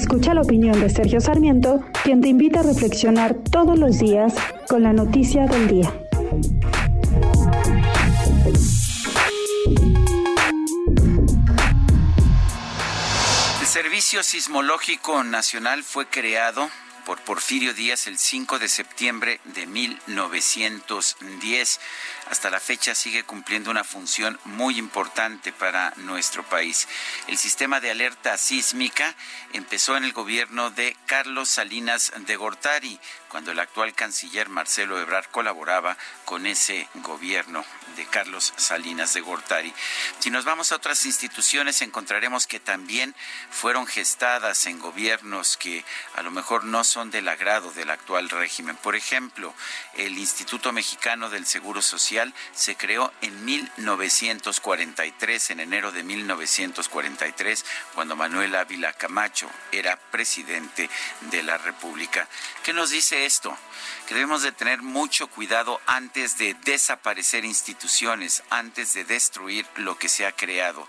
Escucha la opinión de Sergio Sarmiento, quien te invita a reflexionar todos los días con la noticia del día. El Servicio Sismológico Nacional fue creado por Porfirio Díaz el 5 de septiembre de 1910. Hasta la fecha sigue cumpliendo una función muy importante para nuestro país. El sistema de alerta sísmica empezó en el gobierno de Carlos Salinas de Gortari, cuando el actual canciller Marcelo Ebrard colaboraba con ese gobierno de Carlos Salinas de Gortari. Si nos vamos a otras instituciones encontraremos que también fueron gestadas en gobiernos que a lo mejor no son del agrado del actual régimen. Por ejemplo, el Instituto Mexicano del Seguro Social se creó en 1943, en enero de 1943, cuando Manuel Ávila Camacho era presidente de la República. ¿Qué nos dice esto? Que debemos de tener mucho cuidado antes de desaparecer instituciones, antes de destruir lo que se ha creado.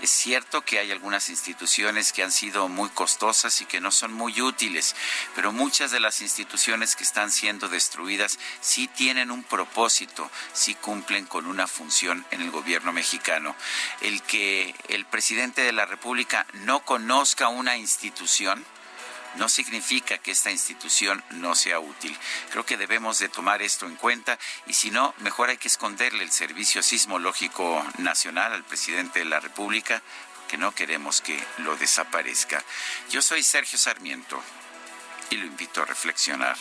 Es cierto que hay algunas instituciones que han sido muy costosas y que no son muy útiles, pero muchas de las instituciones que están siendo destruidas sí tienen un propósito, sí cumplen con una función en el gobierno mexicano. El que el presidente de la República no conozca una institución, no significa que esta institución no sea útil. Creo que debemos de tomar esto en cuenta y si no, mejor hay que esconderle el Servicio Sismológico Nacional al presidente de la República, que no queremos que lo desaparezca. Yo soy Sergio Sarmiento y lo invito a reflexionar.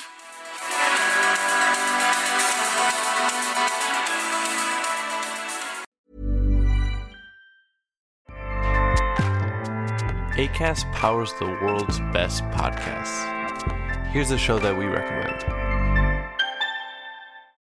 ACAST powers the world's best podcasts. Here's a show that we recommend.